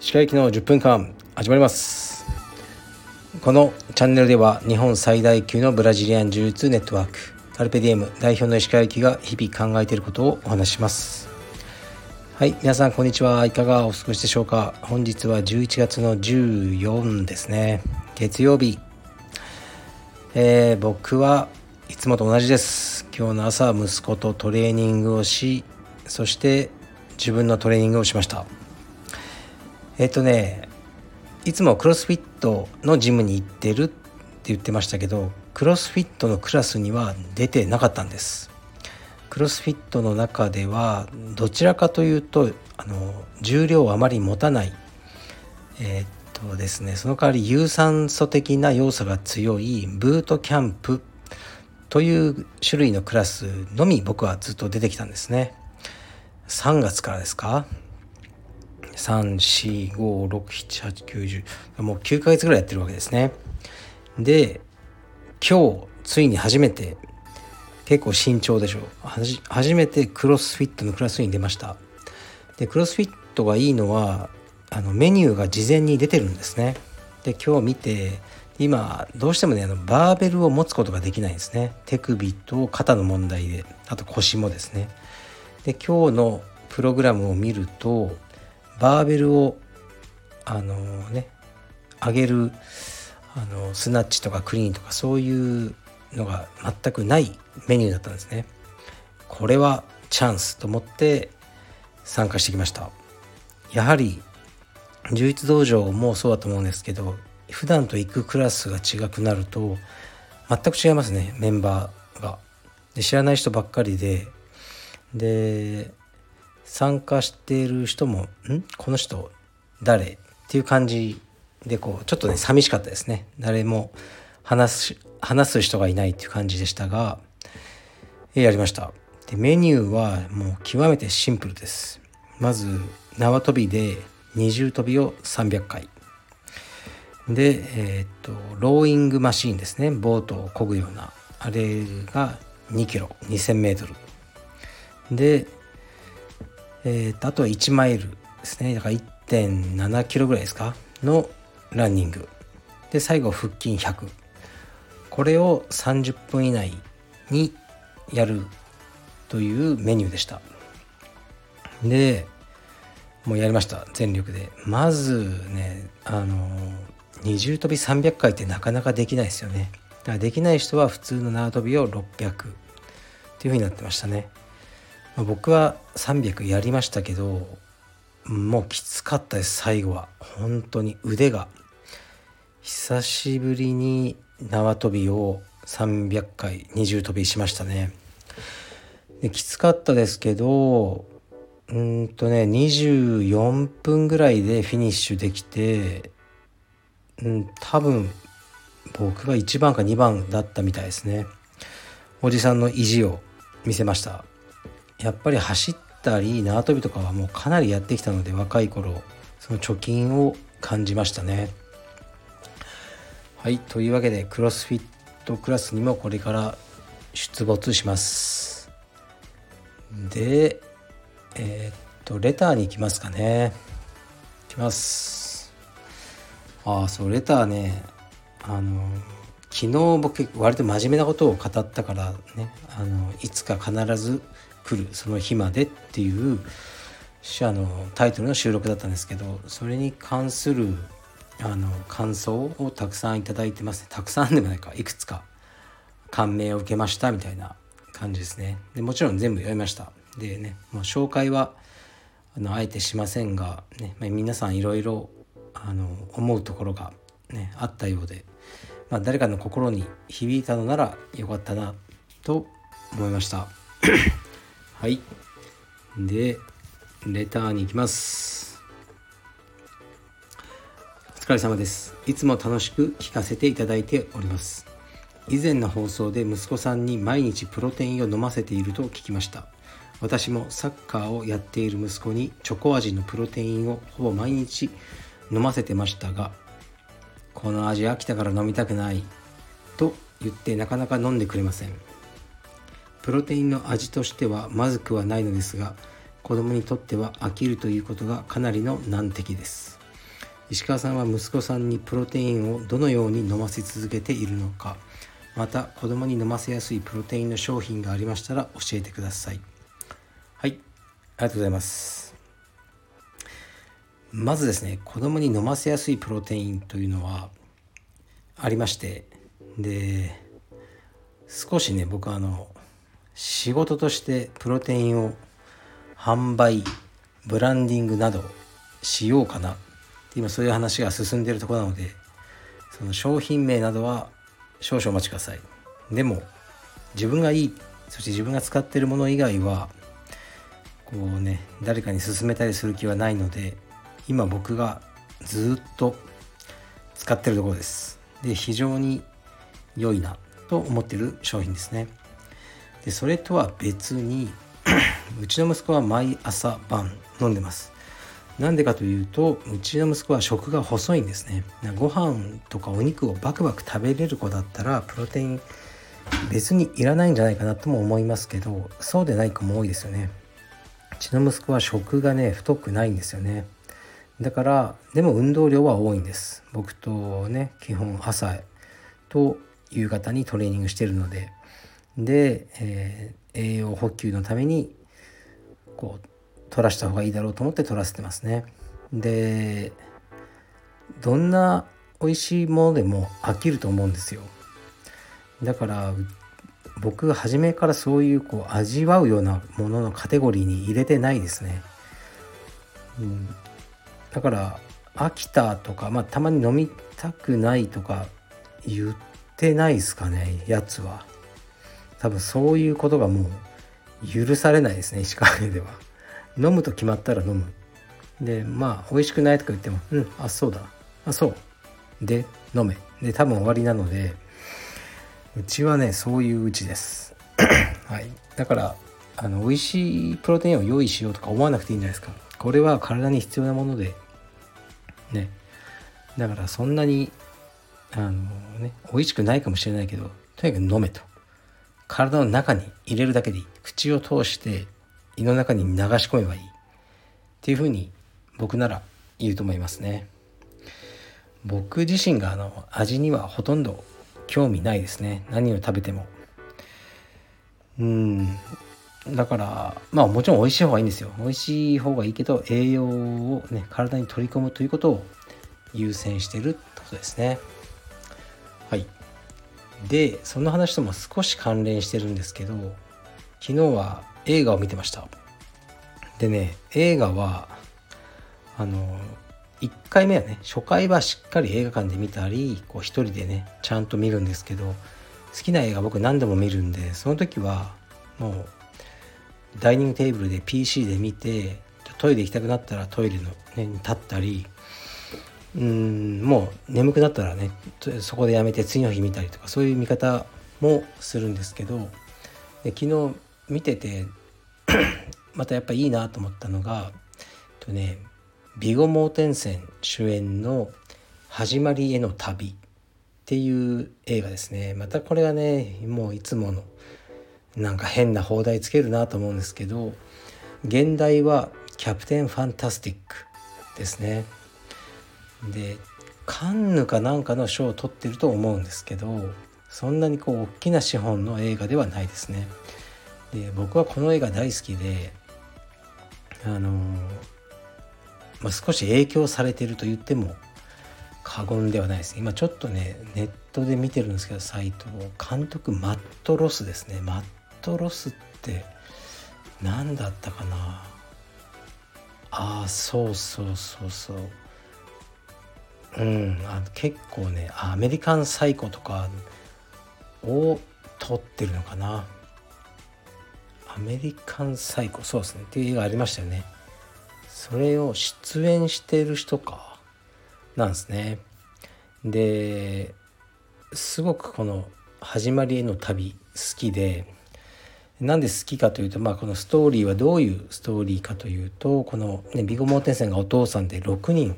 歯科医の10分間始まります。このチャンネルでは日本最大級のブラジリアン柔術ネットワークカルペディエム代表の石川行が日々考えていることをお話しします。はい皆さんこんにちは。いかがお過ごしでしょうか。本日は11月の14ですね。月曜日。えー、僕はいつもと同じです。今日の朝息子とトレーニングをしそして自分のトレーニングをしました。えっ、とねいつもクロスフィットのジムに行ってるって言ってましたけどクロスフィットのクラスには出てなかったんです。クロスフィットの中ではどちらかというとあの重量をあまり持たないえ、っとですねその代わり有酸素的な要素が強いブートキャンプという種類のクラスのみ僕はずっと出てきたんですね。3月からですか？345678910もう9ヶ月ぐらいやってるわけですね。で今日ついに初めて結構慎重でしょう。初めてクロスフィットのクラスに出ました。でクロスフィットがいいのはあのメニューが事前に出てるんですね。で今日見て今どうしてもねあのバーベルを持つことができないんですね。手首と肩の問題で。あと腰もですね。で今日のプログラムを見るとバーベルをあのね上げるあのスナッチとかクリーンとかそういうのが全くないメニューだったんですね。これはチャンスと思って参加してきました。やはり充実道場もそうだと思うんですけど普段と行くクラスが違くなると全く違いますねメンバーが。で知らない人ばっかりで。で参加している人も「ん？この人誰?」っていう感じでこうちょっとね寂しかったですね。誰も話す話す人がいないっていう感じでしたがやりました。でメニューはもう極めてシンプルです。まず縄跳びで二重跳びを300回。でえー、っとローイングマシーンですね。ボートを漕ぐような。あれが2キロ2000メートル。でえー、とあとは1マイルですね。だから1.7キロぐらいですか？のランニング。で最後腹筋100これを30分以内にやるというメニューでした。でもうやりました。全力で。まずねあの二重跳び300回ってなかなかできないですよね。だからできない人は普通の縄跳びを600っていう風になってましたね。まあ、僕は300やりましたけどもうきつかったです最後は。本当に腕が。久しぶりに縄跳びを300回二重跳びしましたね。できつかったですけどうんとね24分ぐらいでフィニッシュできてうん多分僕は1番か2番だったみたいですね。おじさんの意地を見せました。やっぱり走ったり縄跳びとかはもうかなりやってきたので若い頃その貯金を感じましたね。はいというわけでクロスフィットクラスにもこれから出没します。でえー、っとレターに行きますかね。いきます。ああそうレターね。あの昨日僕割と真面目なことを語ったからね。あのいつか必ず来るその日までっていうあのタイトルの収録だったんですけどそれに関するあの感想をたくさんいただいてますね。たくさんでもないか。いくつか。感銘を受けましたみたいな感じですね。でもちろん全部読みました。でねもう紹介はあのあえてしませんが、ねまあ、皆さんいろいろあの思うところが、ね、あったようで、まあ、誰かの心に響いたのならよかったなと思いました。はい。でレターに行きます。お疲れ様です。いつも楽しく聞かせていただいております。以前の放送で息子さんに毎日プロテインを飲ませていると聞きました。私もサッカーをやっている息子にチョコ味のプロテインをほぼ毎日飲ませてましたがこの味飽きたから飲みたくないと言ってなかなか飲んでくれません。プロテインの味としてはまずくはないのですが子供にとっては飽きるということがかなりの難敵です。石川さんは息子さんにプロテインをどのように飲ませ続けているのかまた子供に飲ませやすいプロテインの商品がありましたら教えてください。はいありがとうございます。まずですね子供に飲ませやすいプロテインというのはありましてで少しね僕はあの仕事としてプロテインを販売ブランディングなどしようかな今そういう話が進んでいるところなのでその商品名などは少々お待ちください。でも自分がいいそして自分が使ってるもの以外はこうね誰かに勧めたりする気はないので今僕がずっと使ってるところです。で非常に良いなと思ってる商品ですね。でそれとは別に うちの息子は毎朝晩飲んでます。なんでかというとうちの息子は食が細いんですね。ご飯とかお肉をバクバク食べれる子だったらプロテイン別にいらないんじゃないかなとも思いますけどそうでない子も多いですよね。うちの息子は食がね太くないんですよね。だからでも運動量は多いんです。僕とね基本朝と夕方にトレーニングしてるので。で、えー、栄養補給のためにこう取らした方がいいだろうと思って取らせてますね。でどんな美味しいものでも飽きると思うんですよ。だから僕が初めからそういうこう味わうようなもののカテゴリーに入れてないですね、うん、だから飽きたとか、まあ、たまに飲みたくないとか言ってないですかねやつは。多分そういうことがもう許されないですね石川県では。飲むと決まったら飲む。でまあ美味しくないとか言ってもうんあそうだ。あそう。で飲め。で多分終わりなのでうちはねそういううちです。はい。だからあの美味しいプロテインを用意しようとか思わなくていいんじゃないですか。これは体に必要なものでね。だからそんなにあのね美味しくないかもしれないけどとにかく飲めと。体の中に入れるだけでいい。口を通して胃の中に流し込めばいい。っていうふうに僕なら言うと思いますね。僕自身があの味にはほとんど興味ないですね。何を食べても。うん。だからまあもちろん美味しい方がいいんですよ。美味しい方がいいけど栄養をね体に取り込むということを優先してるってことですね。はい。でその話とも少し関連してるんですけど昨日は映画を見てました。でね映画はあの1回目はね初回はしっかり映画館で見たりこう一人でねちゃんと見るんですけど好きな映画僕何度も見るんでその時はもうダイニングテーブルで PC で見てトイレ行きたくなったらトイレの、ね、に立ったりうんもう眠くなったらねそこでやめて次の日見たりとかそういう見方もするんですけどで昨日見てて またやっぱいいなと思ったのがとねビゴモーテンセン主演の「始まりへの旅」っていう映画ですね。またこれがねもういつものなんか変な放題つけるなと思うんですけど現代は「キャプテン・ファンタスティック」ですね。でカンヌかなんかの賞を取ってると思うんですけどそんなにこう大きな資本の映画ではないですね。で僕はこの映画大好きであのまあ、少し影響されてると言っても過言ではないです。今ちょっとねネットで見てるんですけどサイトを。監督マット・ロスですね。マット・ロスって何だったかな？ああそうそうそうそう。うんあ結構ねアメリカン・サイコとかを撮ってるのかな。アメリカン・サイコそうですね。っていう映画ありましたよね。それを出演してる人か。なんですね。ですごくこの「始まりへの旅」好きでなんで好きかというと、まあ、このストーリーはどういうストーリーかというとこの、ね、ビゴモーテンセンがお父さんで6人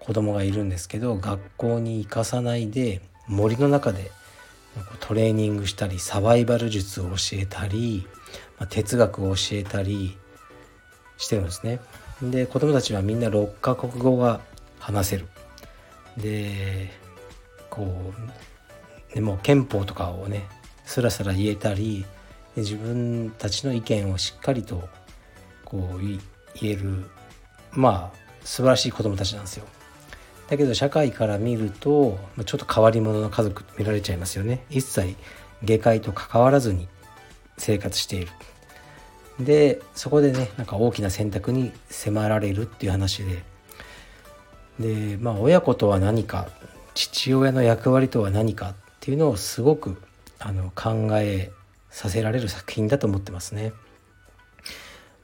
子供がいるんですけど学校に行かさないで森の中でトレーニングしたりサバイバル術を教えたり、まあ、哲学を教えたりしてるんですね。で子供たちはみんな6カ国語が話せる。でこうでも憲法とかをねスラスラ言えたり自分たちの意見をしっかりとこう言えるまあ素晴らしい子供たちなんですよ。だけど社会から見るとちょっと変わり者の家族見られちゃいますよね。一切下界と関わらずに生活している。でそこでねなんか大きな選択に迫られるっていう話ででまあ親子とは何か父親の役割とは何かっていうのをすごくあの考えさせられる作品だと思ってますね。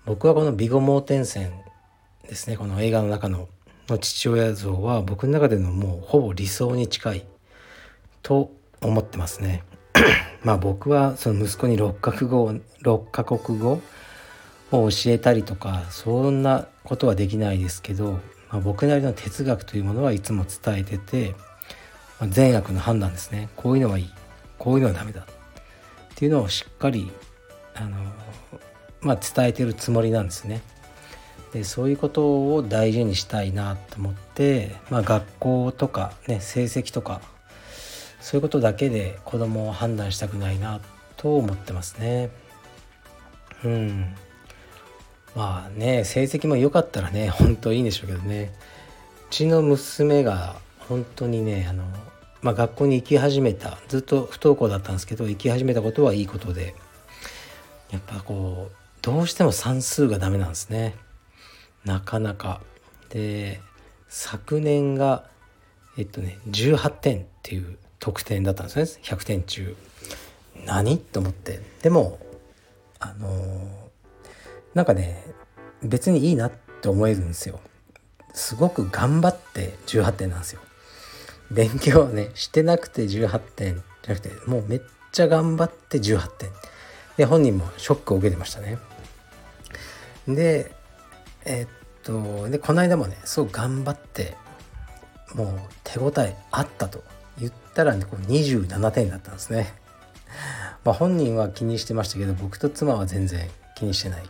僕はこのビゴ盲点線ですねこの映画の中のの父親像は僕の中でのもうほぼ理想に近いと思ってますね。まあ僕はその息子に6カ国語6カ国語を教えたりとかそんなことはできないですけど、まあ、僕なりの哲学というものはいつも伝えてて、まあ、善悪の判断ですねこういうのはいいこういうのはダメだっていうのをしっかりあの、まあ、伝えてるつもりなんですね。でそういうことを大事にしたいなと思って、まあ、学校とか、ね、成績とかそういうことだけで子供を判断したくないなと思ってますね。うんまあね成績も良かったらね本当いいんでしょうけどねうちの娘が本当にねあの、まあ、学校に行き始めたずっと不登校だったんですけど行き始めたことはいいことでやっぱこうどうしても算数がダメなんですね。なかなか。で昨年がえっとね18点っていう得点だったんですね。100点中。何？と思って。でもあのーなんかね別にいいなって思えるんですよ。すごく頑張って18点なんですよ。勉強ねしてなくて18点。じゃなくてもうめっちゃ頑張って18点。で本人もショックを受けてましたね。でえっとでこの間もねすごく頑張ってもう手応えあったと。言ったら、ね、こう27点だったんですね。まあ本人は気にしてましたけど僕と妻は全然気にしてない。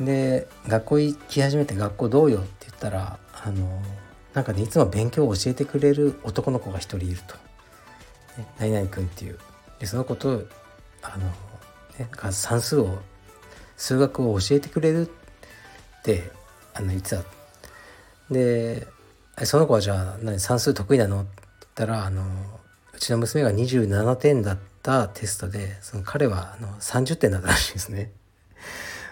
で学校行き始めて学校どうよって言ったらあのなんかねいつも勉強を教えてくれる男の子が一人いると、ね、何々君っていう。でその子とあの、ね、算数を数学を教えてくれるってあの言ってた。でその子はじゃあ何算数得意なのって言ったらあのうちの娘が27点だったテストでその彼はあの30点だったらしいですね。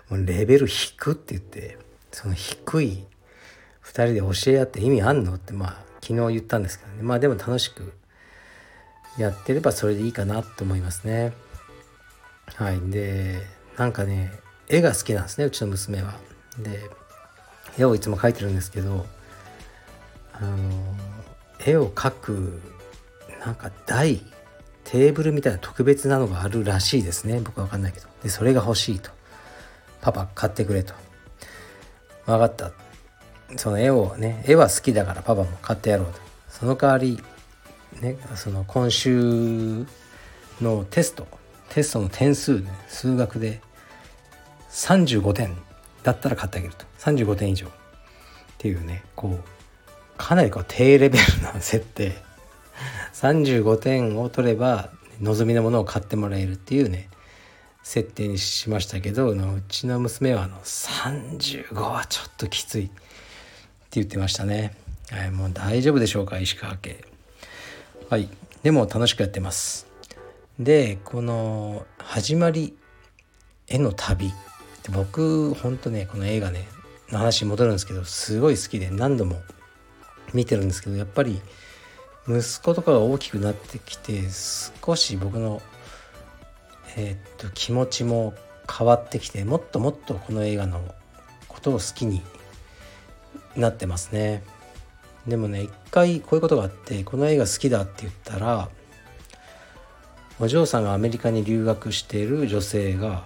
もうレベル低って言ってその低い2人で教え合って意味あんの？ってまあ昨日言ったんですけどね。まあでも楽しくやってればそれでいいかなと思いますね。はい。でなんかね絵が好きなんですねうちの娘は。で絵をいつも描いてるんですけどあの絵を描くなんか台テーブルみたいな特別なのがあるらしいですね。僕は分かんないけど。でそれが欲しいとパパ買ってくれと分かったその絵をね絵は好きだからパパも買ってやろうと。その代わりねその今週のテストテストの点数ね数学で35点だったら買ってあげると。35点以上。っていうねこうかなりこう低レベルな設定。35点を取れば望みのものを買ってもらえるっていうね設定にしましたけどうちの娘はあの35はちょっときつい。言ってましたね、はい、もう大丈夫でしょうか石川家。はいでも楽しくやってます。でこの始まりへの旅。僕ほんとねこの映画ねの話に戻るんですけどすごい好きで何度も見てるんですけどやっぱり息子とかが大きくなってきて少し僕のえー、っと気持ちも変わってきてもっともっとこの映画のことを好きになってますね。でもね一回こういうことがあってこの映画好きだって言ったらお嬢さんがアメリカに留学している女性が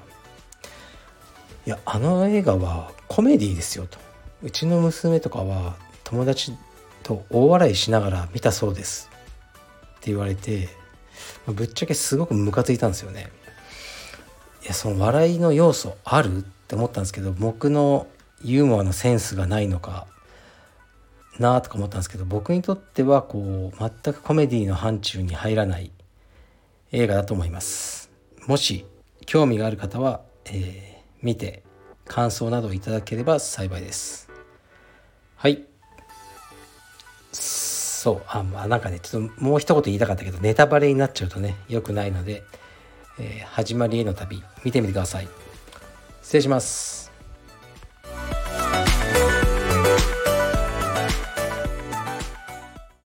「いやあの映画はコメディですよ」と「うちの娘とかは友達と大笑いしながら見たそうです」って言われてぶっちゃけすごくムカついたんですよね。いやその笑いの要素ある？って思ったんですけど僕のユーモアのセンスがないのかなとか思ったんですけど僕にとってはこう全くコメディの範疇に入らない映画だと思います。もし興味がある方は、えー、見て感想などをいただければ幸いです。はい。そうあまあなんかねちょっともう一言言いたかったけどネタバレになっちゃうとね良くないので、えー、始まりへの旅見てみてください。失礼します。